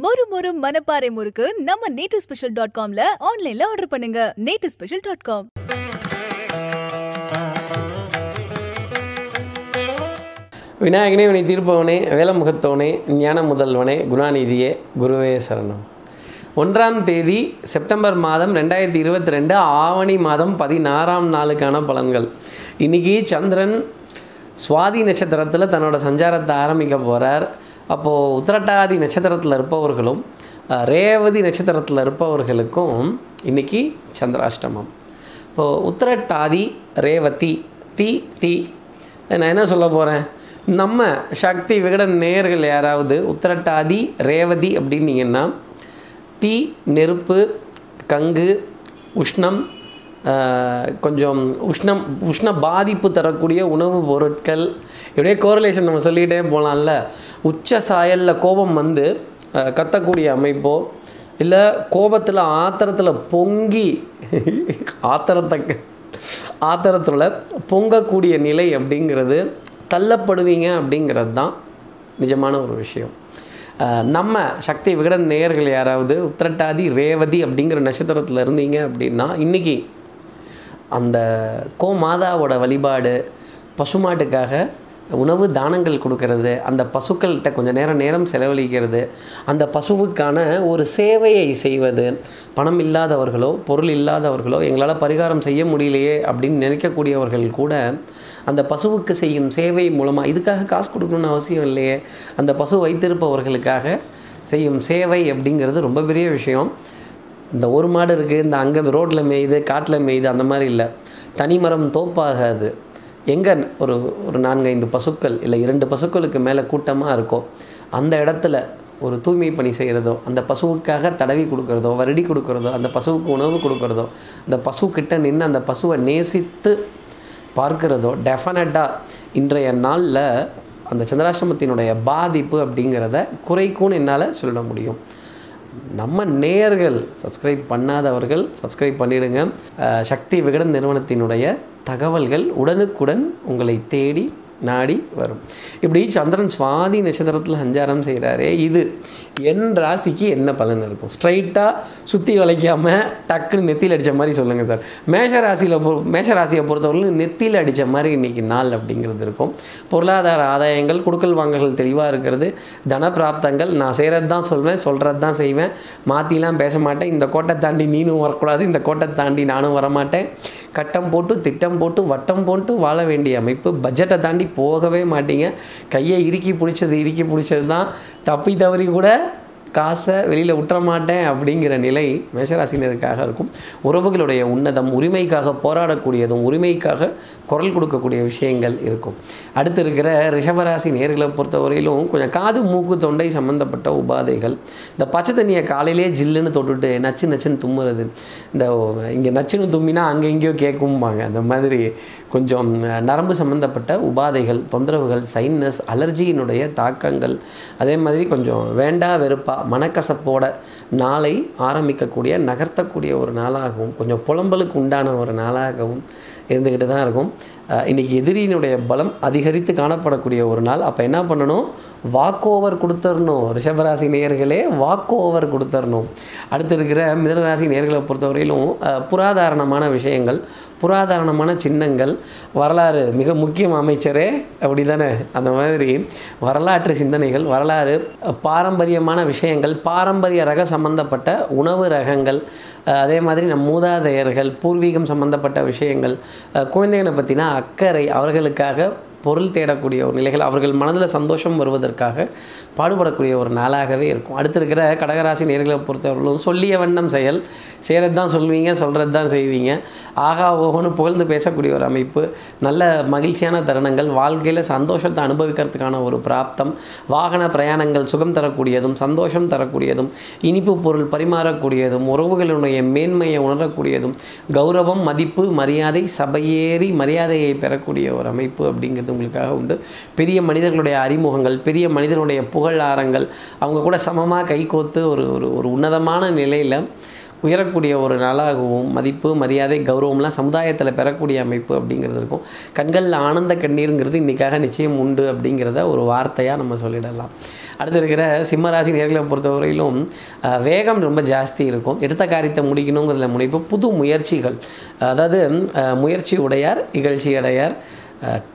மொறு மொறு மனப்பாறை முறுக்கு நம்ம நேட்டு ஸ்பெஷல் டாட் காம்ல ஆன்லைன்ல ஆர்டர் பண்ணுங்க. நேட்டு ஸ்பெஷல் டாட் காம் விநாயகனே வினை தீர்ப்பவனே வேலமுகத்தவனே ஞான முதல்வனே குணாநிதியே குருவே சரணம். ஒன்றாம் தேதி செப்டம்பர் மாதம் ரெண்டாயிரத்தி இருபத்தி ரெண்டு ஆவணி மாதம் பதினாறாம் நாளுக்கான பலன்கள். இன்னைக்கு சந்திரன் சுவாதி நட்சத்திரத்தில் தன்னோட சஞ்சாரத்தை ஆரம்பிக்க போகிறார் அப்போது உத்திரட்டாதி நட்சத்திரத்தில் இருப்பவர்களும் ரேவதி நட்சத்திரத்தில் இருப்பவர்களுக்கும் இன்னைக்கு சந்திராஷ்டமம். இப்போது உத்திரட்டாதி ரேவதி தி தி நான் என்ன சொல்ல போகிறேன் நம்ம சக்தி விகடன் நேயர்கள் யாராவது உத்திரட்டாதி ரேவதி அப்படின்னீங்கன்னா தீ நெருப்பு கங்கு உஷ்ணம் கொஞ்சம் உஷ்ணம் உஷ்ண பாதிப்பு தரக்கூடிய உணவுப் பொருட்கள். இப்படியே கோரலேஷன் நம்ம சொல்லிகிட்டே போகலாம்ல உச்ச சாயலில் கோபம் வந்து கத்தக்கூடிய அமைப்போ இல்லை கோபத்தில் ஆத்திரத்தில் பொங்கி ஆத்திரத்தை ஆத்திரத்தில் பொங்கக்கூடிய நிலை அப்படிங்கிறது தள்ளப்படுவீங்க அப்படிங்கிறது தான் நிஜமான ஒரு விஷயம். நம்ம சக்தி விகடன் நேயர்கள் யாராவது உத்திரட்டாதி ரேவதி அப்படிங்கிற நட்சத்திரத்தில் இருந்தீங்க அப்படின்னா இன்றைக்கி அந்த கோமாதாவோட வழிபாடு பசுமாட்டுக்காக உணவு தானங்கள் கொடுக்கறது அந்த பசுக்கள்கிட்ட கொஞ்சம் நேரம் நேரம் செலவழிக்கிறது அந்த பசுவுக்கான ஒரு சேவையை செய்வது பணம் இல்லாதவர்களோ பொருள் இல்லாதவர்களோ எங்களால் பரிகாரம் செய்ய முடியலையே அப்படின்னு நினைக்கக்கூடியவர்கள் கூட அந்த பசுவுக்கு செய்யும் சேவை மூலமாக இதுக்காக காசு கொடுக்கணும்னு அவசியம் இல்லையே அந்த பசு வைத்திருப்பவர்களுக்காக செய்யும் சேவை அப்படிங்கிறது ரொம்ப பெரிய விஷயம். இந்த ஒரு மாடு இருக்குது இந்த அங்கே ரோட்டில் மேயுது காட்டில் மேயுது அந்த மாதிரி இல்லை. தனிமரம் தோப்பாகாது. எங்கே ஒரு ஒரு நான்கு ஐந்து பசுக்கள் இல்லை இரண்டு பசுக்களுக்கு மேலே கூட்டமாக இருக்கோ அந்த இடத்துல ஒரு தூய்மை பணி செய்கிறதோ அந்த பசுவுக்காக தடவி கொடுக்குறதோ வருடி கொடுக்குறதோ அந்த பசுவுக்கு உணவு கொடுக்குறதோ அந்த பசுக்கிட்ட நின்று அந்த பசுவை நேசித்து பார்க்கிறதோ டெஃபினட்டாக இன்றைய நாளில் அந்த சந்திராசிரமத்தினுடைய பாதிப்பு அப்படிங்கிறத குறைக்கும்னு என்னால் சொல்ல முடியும். நம்ம நேயர்கள் சப்ஸ்கிரைப் பண்ணாதவர்கள் சப்ஸ்கிரைப் பண்ணிவிடுங்க சக்தி விகடன் நிறுவனத்தினுடைய தகவல்கள் உடனுக்குடன் உங்களை தேடி நாடி வரும். இப்படி சந்திரன் சுவாதி நட்சத்திரத்தில் சஞ்சாரம் செய்கிறாரே இது என் ராசிக்கு என்ன பலன் இருக்கும்? ஸ்ட்ரைட்டாக சுற்றி வளைக்காமல் டக்குன்னு நெத்தியில் அடித்த மாதிரி சொல்லுங்கள் சார். மேஷ ராசியில் பொ மேஷ ராசியை பொறுத்தவரையிலும் நெத்தியில் அடித்த மாதிரி இன்றைக்கி நாள் அப்படிங்கிறது இருக்கும். பொருளாதார ஆதாயங்கள் கொடுக்கல் வாங்கல்கள் தெளிவாக இருக்கிறது. தன பிராப்தங்கள் நான் செய்கிறது தான் சொல்வேன் சொல்கிறது தான் செய்வேன். மாற்றிலாம் பேச மாட்டேன். இந்த கோட்டை தாண்டி நீனும் வரக்கூடாது இந்த கோட்டை தாண்டி நானும் வரமாட்டேன். கட்டம் போட்டு திட்டம் போட்டு வட்டம் போட்டு வாழ வேண்டிய அமைப்பு பட்ஜெட்டை தாண்டி போகவே மாட்டீங்க. கையை இறுக்கி பிடிச்சது இறுக்கி பிடிச்சது தான் தப்பி தவறி கூட காசை வெளியில் விட்டுற மாட்டேன் அப்படிங்கிற நிலை மேஷராசினருக்காக இருக்கும். உறவுகளுடைய உன்னதம் உரிமைக்காக போராடக்கூடியதும் உரிமைக்காக குரல் கொடுக்கக்கூடிய விஷயங்கள் இருக்கும். அடுத்து இருக்கிற ரிஷபராசி நேர்களை பொறுத்தவரையிலும் கொஞ்சம் காது மூக்கு தொண்டை சம்மந்தப்பட்ட உபாதைகள். இந்த பச்சை தண்ணியை காலையிலே ஜில்லுன்னு தொட்டுட்டு நச்சு நச்சுன்னு தும்முறது. இந்த இங்கே நச்சுன்னு தும்மினா அங்கே எங்கேயோ கேட்கும்பாங்க அந்த மாதிரி கொஞ்சம் நரம்பு சம்மந்தப்பட்ட உபாதைகள் தொந்தரவுகள் சைனஸ் அலர்ஜியினுடைய தாக்கங்கள். அதே மாதிரி கொஞ்சம் வேண்டா வெறுப்பா மனக்கசப்போட நாளை ஆரம்பிக்கக்கூடிய நகர்த்தக்கூடிய ஒரு நாளாகவும் கொஞ்சம் புலம்பலுக்கு உண்டான ஒரு நாளாகவும் இருந்துக்கிட்டு தான் இருக்கும். அஹ் இன்னைக்கு எதிரியினுடைய பலம் அதிகரித்து காணப்படக்கூடிய ஒரு நாள். அப்போ என்ன பண்ணணும்? வாக் ஓவர் கொடுத்துடணும் ரிஷபராசி நேயர்களே வாக் ஓவர் கொடுத்துடணும் அடுத்து இருக்கிற மிதனராசி நேர்களை பொறுத்தவரையிலும் புராதாரணமான விஷயங்கள் புராதாரணமான சின்னங்கள் வரலாறு மிக முக்கியம் அமைச்சரே அப்படி தானே அந்த மாதிரி வரலாற்று சிந்தனைகள் வரலாறு பாரம்பரியமான விஷயங்கள் பாரம்பரிய ரக சம்பந்தப்பட்ட உணவு ரகங்கள் அதே மாதிரி நம் மூதாதையர்கள் பூர்வீகம் சம்பந்தப்பட்ட விஷயங்கள் குழந்தைகளை பற்றினா அக்கறை அவர்களுக்காக பொருள் தேடக்கூடிய ஒரு நிலைகள் அவர்கள் மனதில் சந்தோஷம் வருவதற்காக பாடுபடக்கூடிய ஒரு நாளாகவே இருக்கும். அடுத்து இருக்கிற கடகராசி நேர்களை பொறுத்தவர்களும் சொல்லிய வண்ணம் செயல் செய்கிறது தான் சொல்வீங்க சொல்கிறது தான் செய்வீங்க. ஆகா ஓகோன்னு புகழ்ந்து பேசக்கூடிய ஒரு அமைப்பு நல்ல மகிழ்ச்சியான தருணங்கள் வாழ்க்கையில் சந்தோஷத்தை அனுபவிக்கிறதுக்கான ஒரு பிராப்தம் வாகன பிரயாணங்கள் சுகம் தரக்கூடியதும் சந்தோஷம் தரக்கூடியதும் இனிப்பு பொருள் பரிமாறக்கூடியதும் உறவுகளுடைய மேன்மையை உணரக்கூடியதும் கௌரவம் மதிப்பு மரியாதை சபையேறி மரியாதையை பெறக்கூடிய ஒரு அமைப்பு அப்படிங்கிறது உங்களுக்காக உண்டு. பெரிய மனிதர்களுடைய அறிமுகங்கள் பெரிய மனிதர்களுடைய புகழாரங்கள் அவங்க கூட சமமாக கைகோத்து ஒரு ஒரு ஒரு உன்னதமான நிலையில் உயரக்கூடிய ஒரு நாளாகவும் மதிப்பு மரியாதை கௌரவம்லாம் சமுதாயத்தில் பெறக்கூடிய அமைப்பு அப்படிங்கிறது இருக்கும். கண்களில் ஆனந்த கண்ணீருங்கிறது இன்றைக்காக நிச்சயம் உண்டு அப்படிங்கிறத ஒரு வார்த்தையாக நம்ம சொல்லிடலாம். அடுத்து இருக்கிற சிம்மராசி நேர்களை பொறுத்தவரையிலும் வேகம் ரொம்ப ஜாஸ்தி இருக்கும். எடுத்த காரியத்தை முடிக்கணுங்கிறதுல முனைப்பு புது முயற்சிகள். அதாவது முயற்சி உடையார் இகழ்ச்சி Adyar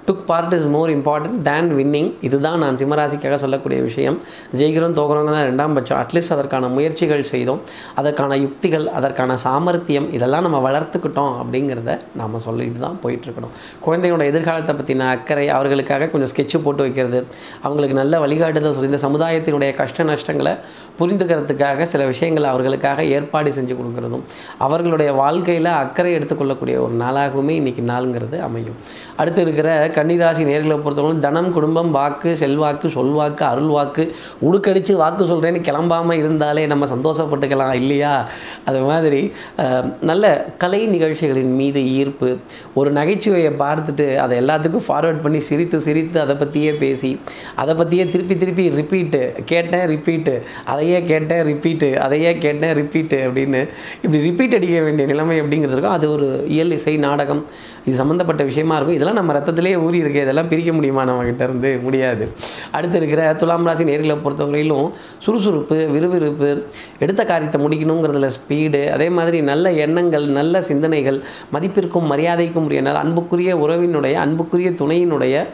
took part is more important than winning இதுதான் நான் சிம்மராசிக்காக சொல்லக்கூடிய விஷயம். ஜெயிக்கிறோம் தோக்குறவங்க தான் ரெண்டாம் பட்சம். அட்லீஸ்ட் அதற்கான முயற்சிகள் செய்தோம். அதற்கான யுக்திகள் அதற்கான சாமர்த்தியம் இதெல்லாம் நம்ம வளர்த்துக்கிட்டோம் அப்படிங்கிறத நாம் சொல்லிட்டு தான் போயிட்டுருக்கணும். குழந்தைகளோட எதிர்காலத்தை பற்றின அக்கறை அவர்களுக்காக கொஞ்சம் ஸ்கெட்சு போட்டு வைக்கிறது அவங்களுக்கு நல்ல வழிகாட்டுதல் சொல்லி இந்த சமுதாயத்தினுடைய கஷ்ட நஷ்டங்களை புரிந்துக்கிறதுக்காக சில விஷயங்களை அவர்களுக்காக ஏற்பாடு செஞ்சு கொடுக்குறதும் அவர்களுடைய வாழ்க்கையில் அக்கறை எடுத்துக்கொள்ளக்கூடிய ஒரு நாளாகவுமே இன்றைக்கி நாளுங்கிறது அமையும். அடுத்து இருக்கிற கன்னிராசி நேர்களை பொறுத்தவரை தனம் குடும்பம் வாக்கு செல்வாக்கு சொல்வாக்கு அருள்வாக்கு உடுக்கடிச்சு வாக்கு சொல்கிறேன்னு கிளம்பாமல் இருந்தாலே நம்ம சந்தோஷப்பட்டுக்கலாம் இல்லையா? அது மாதிரி நல்ல கலை நிகழ்ச்சிகளின் மீது ஈர்ப்பு ஒரு நகைச்சுவையை பார்த்துட்டு அதை எல்லாத்துக்கும் ஃபார்வர்ட் பண்ணி சிரித்து சிரித்து அதை பற்றியே பேசி அதை பற்றியே திருப்பி திருப்பி ரிப்பீட்டு கேட்டேன் ரிப்பீட்டு அதையே கேட்டேன் ரிப்பீட்டு அதையே கேட்டேன் ரிப்பீட்டு அப்படின்னு இப்படி ரிப்பீட் அடிக்க வேண்டிய நிலைமை அப்படிங்கிறது இருக்கும் அது ஒரு இயல் இசை நாடகம். இது சம்மந்தப்பட்ட விஷயமா இருக்கும். இதெல்லாம் நம்ம ரத்தத்திலே ஊறி இருக்கு. இதெல்லாம் பிரிக்க முடியுமா? நம்மக்கிட்ட இருந்து முடியாது. அடுத்து இருக்கிற துலாம் ராசி நேர்களை பொறுத்தவரையிலும் சுறுசுறுப்பு விறுவிறுப்பு எடுத்த காரியத்தை முடிக்கணுங்கிறதுல ஸ்பீடு அதே மாதிரி நல்ல எண்ணங்கள் நல்ல சிந்தனைகள் மதிப்பிற்கும் மரியாதைக்கும் உரிய நல்ல அன்புக்குரிய உறவினுடைய அன்புக்குரிய துணையினுடைய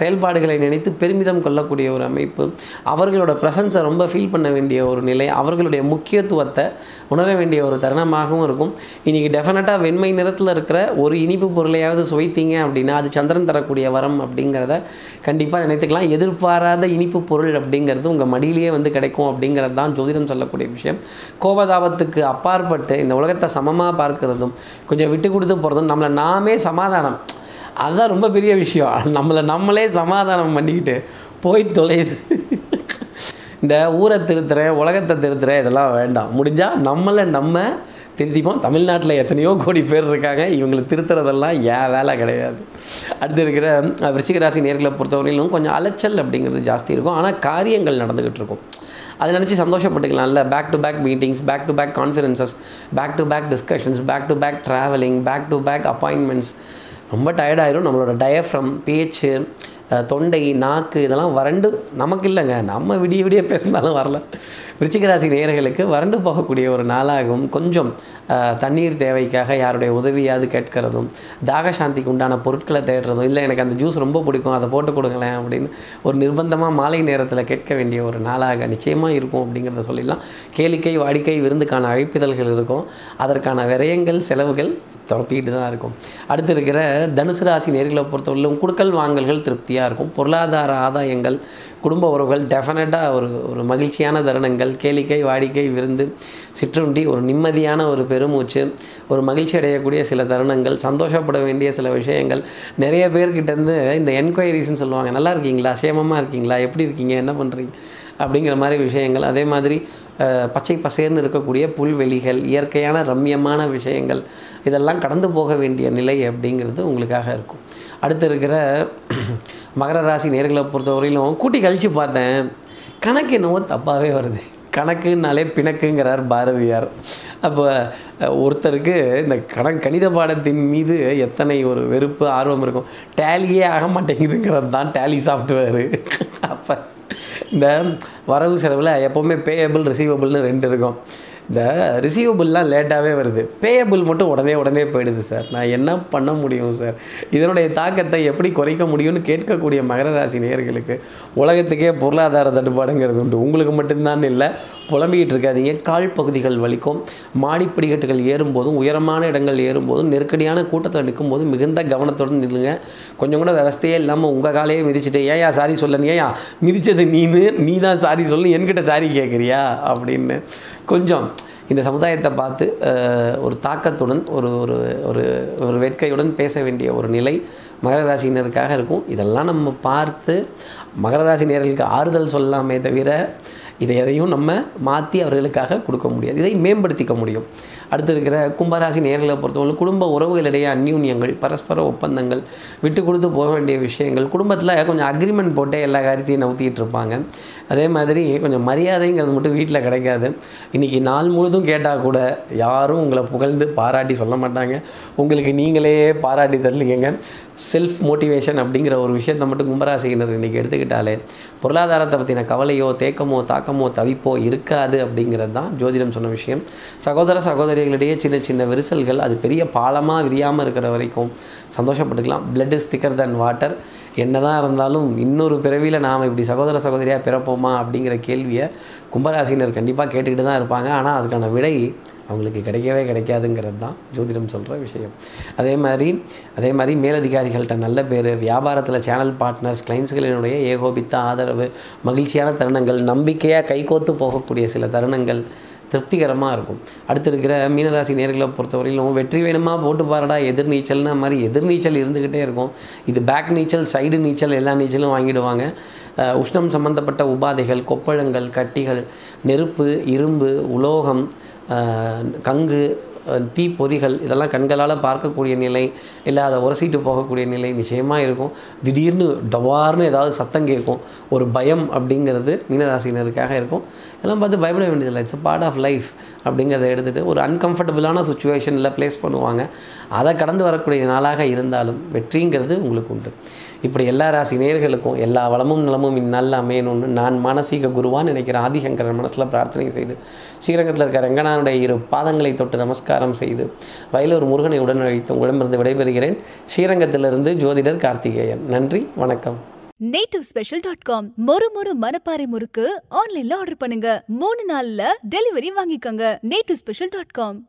செயல்பாடுகளை நினைத்து பெருமிதம் கொள்ளக்கூடிய ஒரு அமைப்பு. அவர்களோட ப்ரெசன்ஸை ரொம்ப ஃபீல் பண்ண வேண்டிய ஒரு நிலை. அவர்களுடைய முக்கியத்துவத்தை உணர வேண்டிய ஒரு தருணமாகவும் இருக்கும். இன்றைக்கி டெஃபினட்டாக வெண்மை நிறத்தில் இருக்கிற ஒரு இனிப்பு பொருளையாவது சுவைத்தீங்க அப்படின்னா அது சந்திரன் தரக்கூடிய வரம் அப்படிங்கிறத கண்டிப்பாக நினைத்துக்கலாம். எதிர்பாராத இனிப்பு பொருள் அப்படிங்கிறது உங்கள் மடியிலேயே வந்து கிடைக்கும் அப்படிங்கிறது தான் ஜோதிடம் சொல்லக்கூடிய விஷயம். கோபதாபத்துக்கு அப்பாற்பட்டு இந்த உலகத்தை சமமாக பார்க்கிறதும் கொஞ்சம் விட்டு கொடுத்து போகிறதும் நம்மளை நாமே சமாதானம். அதுதான் ரொம்ப பெரிய விஷயம். நம்மளை நம்மளே சமாதானம் பண்ணிக்கிட்டு போய் தொலையுது இந்த ஊரை திருத்துறேன் உலகத்தை திருத்துறேன் இதெல்லாம் வேண்டாம். முடிஞ்சால் நம்மளை நம்ம திருத்திப்போம். தமிழ்நாட்டில் எத்தனையோ கோடி பேர் இருக்காங்க. இவங்களை திருத்துறதெல்லாம் ஏன் வேலை கிடையாது. அடுத்து இருக்கிற அஹ், விருச்சிக ராசி நேர்களை பொறுத்தவரையிலும் கொஞ்சம் அலைச்சல் அப்படிங்கிறது ஜாஸ்தி இருக்கும். ஆனால் காரியங்கள் நடந்துக்கிட்டு இருக்கும். அதை நினச்சி சந்தோஷப்பட்டுக்கலாம்ல back to back meetings back to back conferences back to back discussions back to back travelling back to back appointments ரொம்ப டயர்டாயிரும் நம்மளோட டயஃப்ரம் பேச்சு தொண்டை நாக்கு இதெல்லாம் வறண்டு நமக்கு இல்லைங்க. நம்ம விடிய விடிய பேசினாலும் வரல. விருச்சிக ராசி நேயர்களுக்கு வறண்டு போகக்கூடிய ஒரு நாளாகவும் கொஞ்சம் தண்ணீர் தேவைக்காக யாருடைய உதவியாவது கேட்கறதும் தாகசாந்திக்கு உண்டான பொருட்களை தேடுறதும் இல்லை எனக்கு அந்த ஜூஸ் ரொம்ப பிடிக்கும் அதை போட்டு கொடுங்களேன் அப்படின்னு ஒரு நிர்பந்தமாக மாலை நேரத்தில் கேட்க வேண்டிய ஒரு நாளாக நிச்சயமாக இருக்கும் அப்படிங்கிறத சொல்லிடலாம். கேளிக்கை வாடிக்கை விருந்துக்கான அழைப்பிதழ்கள் இருக்கும். அதற்கான விரயங்கள் செலவுகள் துரத்திக்கிட்டு தான் இருக்கும். அடுத்து இருக்கிற தனுசு ராசி நேர்களை பொறுத்தவரையிலும் குடுக்கல் வாங்கல்கள் திருப்தி. திருப்தியாக இருக்கும். பொருளாதார ஆதாயங்கள் குடும்ப உறவுகள் டெஃபினட்டாக ஒரு ஒரு மகிழ்ச்சியான தருணங்கள் கேளிக்கை வாடிக்கை விருந்து சிற்றுண்டி ஒரு நிம்மதியான ஒரு பெருமூச்சு ஒரு மகிழ்ச்சி அடையக்கூடிய சில தருணங்கள் சந்தோஷப்பட வேண்டிய சில விஷயங்கள். நிறைய பேர்கிட்டேருந்து இந்த என்கொயரிஸ்ன்னு சொல்லுவாங்க. நல்லா இருக்கீங்களா? சேமமாக இருக்கீங்களா? எப்படி இருக்கீங்க? என்ன பண்ணுறீங்க அப்படிங்கிற மாதிரி விஷயங்கள். அதே மாதிரி பச்சை பசேர்னு இருக்கக்கூடிய புல்வெளிகள் இயற்கையான ரம்யமான விஷயங்கள் இதெல்லாம் கடந்து போக வேண்டிய நிலை அப்படிங்கிறது உங்களுக்காக இருக்கும். அடுத்து இருக்கிற மகர ராசி நேர்களை பொறுத்தவரையிலும் கூட்டி கழித்து பார்த்தேன். கணக்கு என்னவோ தப்பாகவே வருது. கணக்குனாலே பிணக்குங்கிறார் பாரதியார். அப்போ ஒருத்தருக்கு இந்த கணக்கு கணித பாடத்தின் மீது எத்தனை ஒரு வெறுப்பு ஆர்வம் இருக்கும். டேலியே ஆக மாட்டேங்குதுங்கிறது தான் டேலி சாஃப்ட்வேரு. அப்போ இந்த வரவு செலவில் எப்போவுமே பேயபிள் ரிசீவபிள்னு ரெண்டு இருக்கும். இந்த ரிசீவபிள்லாம் லேட்டாகவே வருது. பேயபிள் மட்டும் உடனே உடனே போயிடுது சார் நான் என்ன பண்ண முடியும் சார் இதனுடைய தாக்கத்தை எப்படி குறைக்க முடியும்னு கேட்கக்கூடிய மகர ராசி நேயர்களுக்கு உலகத்துக்கே பொருளாதார தட்டுப்பாடுங்கிறது உண்டு. உங்களுக்கு மட்டும்தான் இல்லை புலம்பிக்கிட்டு இருக்காதீங்க. கால் பகுதிகள் வலிக்கும். மாடிப்படிக்கட்டுகள் ஏறும்போதும் உயரமான இடங்கள் ஏறும்போதும் நெருக்கடியான கூட்டத்தில் நிற்கும்போது மிகுந்த கவனத்துடன் நில்லுங்க. கொஞ்சம் கூட விவஸ்தையே இல்லாமல் உங்கள் காலையே மிதிச்சுட்டு ஏயா சாரி சொல்லணும் ஏயா மிதிச்சது நீனு? நீ தான் சாரி சொல்லு. என்கிட்ட சாரி கேட்குறியா அப்படின்னு. கொஞ்சம் இந்த சமுதாயத்தை பார்த்து ஒரு தாக்கத்துடன் ஒரு ஒரு ஒரு ஒரு வேட்கையுடன் பேச வேண்டிய ஒரு நிலை மகர ராசினருக்காக இருக்கும். இதெல்லாம் நம்ம பார்த்து மகர ராசி ஆறுதல் சொல்லாமே தவிர இதை எதையும் நம்ம மாற்றி அவர்களுக்காக கொடுக்க முடியாது. இதை மேம்படுத்திக்க முடியும். அடுத்து இருக்கிற கும்பராசி நேர்களை பொறுத்தவரை குடும்ப உறவுகளிடையே அந்யூன்யங்கள் பரஸ்பர ஒப்பந்தங்கள் விட்டு கொடுத்து போக வேண்டிய விஷயங்கள் குடும்பத்தில் கொஞ்சம் அக்ரிமெண்ட் போட்டே எல்லா காரியத்தையும் நவுத்திட்டு இருப்பாங்க. அதே மாதிரி கொஞ்சம் மரியாதைங்கிறது மட்டும் வீட்டில் கிடைக்காது. இன்றைக்கி நாள் முழுதும் கேட்டால் கூட யாரும் உங்களை புகழ்ந்து பாராட்டி சொல்ல மாட்டாங்க. உங்களுக்கு நீங்களே பாராட்டி தரலிங்க செல்ஃப் மோட்டிவேஷன் அப்படிங்கிற ஒரு விஷயத்தை மட்டும் கும்பராசினர் இன்றைக்கி எடுத்துக்கிட்டாலே பொருளாதாரத்தை பற்றின கவலையோ தேக்கமோ தாக்கமோ தவிப்போ இருக்காது அப்படிங்கிறது தான் ஜோதிடம் சொன்ன விஷயம். சகோதர சகோதரிகளிடையே சின்ன சின்ன விரிசல்கள் அது பெரிய பாலமாக விரியாமல் இருக்கிற வரைக்கும் சந்தோஷப்பட்டுக்கலாம். பிளட் இஸ் திக்கர் தன் வாட்டர் என்னதான் இருந்தாலும் இன்னொரு பிறவியில் நாம் இப்படி சகோதர சகோதரியாக பிறப்போமா அப்படிங்கிற கேள்வியை கும்பராசினர் கண்டிப்பாக கேட்டுக்கிட்டு தான் இருப்பாங்க. ஆனால் அதுக்கான விடை அவங்களுக்கு கிடைக்கவே கிடைக்காதுங்கிறது தான் ஜோதிடம் சொல்கிற விஷயம். அதே மாதிரி அதே மாதிரி மேலதிகாரிகள்கிட்ட நல்ல பேர் வியாபாரத்தில் சேனல் பார்ட்னர்ஸ் கிளைண்ட்ஸ்களினுடைய ஏகோபித்த ஆதரவு மகிழ்ச்சியான தருணங்கள் நம்பிக்கையாக கைகோத்து போகக்கூடிய சில தருணங்கள் திருப்திகரமாக இருக்கும். அடுத்து இருக்கிற மீனராசி நேர்களை பொறுத்தவரையிலும் வெற்றி வேணுமா? போட்டு பாருடா எதிர்நீச்சல்னு மாதிரி எதிர்நீச்சல் இருந்துக்கிட்டே இருக்கும். இது பேக் நீச்சல் சைடு நீச்சல் எல்லா நீச்சலும் வாங்கிடுவாங்க. உஷ்ணம் சம்பந்தப்பட்ட உபாதைகள் கொப்பளங்கள் கட்டிகள் நெருப்பு இரும்பு உலோகம் கங்கு தீ பொறிகள் இதெல்லாம் கண்களால் பார்க்கக்கூடிய நிலை இல்லை அதை உரசிட்டு போகக்கூடிய நிலை நிச்சயமாக இருக்கும். திடீர்னு டவார்னு ஏதாவது சத்தம் கேட்கும். ஒரு பயம் அப்படிங்கிறது மீனராசினருக்காக இருக்கும். இதெல்லாம் பார்த்து பயப்பட வேண்டியதில்லை. இட்ஸ் பார்ட் ஆஃப் லைஃப் அப்படிங்கிறத எடுத்துகிட்டு ஒரு அன்கம்ஃபர்டபுளான சுச்சுவேஷனில் ப்ளேஸ் பண்ணுவாங்க. அதை கடந்து வரக்கூடிய நாளாக இருந்தாலும் வெற்றிங்கிறது உங்களுக்கு உண்டு. இப்படி எல்லா ராசி நேர்களுக்கும் எல்லா வளமும் நலமும் இந்நாளில் அமையணும்னு நான் மானசீக குருவான்னு நினைக்கிற ஆதிசங்கரன் மனசில் பிரார்த்தனை செய்து ஸ்ரீரங்கத்தில் இருக்கிற ரெங்கனானுடைய இரு பாதங்களை தொட்டு நமஸ்காரம் செய்து வயலூர் முருகனை உடன் அழைத்து உடம்பிருந்து விடைபெறுகிறேன். ஸ்ரீரங்கத்திலிருந்து ஜோதிடர் கார்த்திகேயன். நன்றி வணக்கம். நேட்டிவ் ஸ்பெஷல் டாட் காம் மொறு மொறு மனப்பாறை முறுக்கு ஆன்லைன்ல ஆர்டர் பண்ணுங்க. மூணு நாள்ல டெலிவரி வாங்கிக்கோங்க. Native special dot com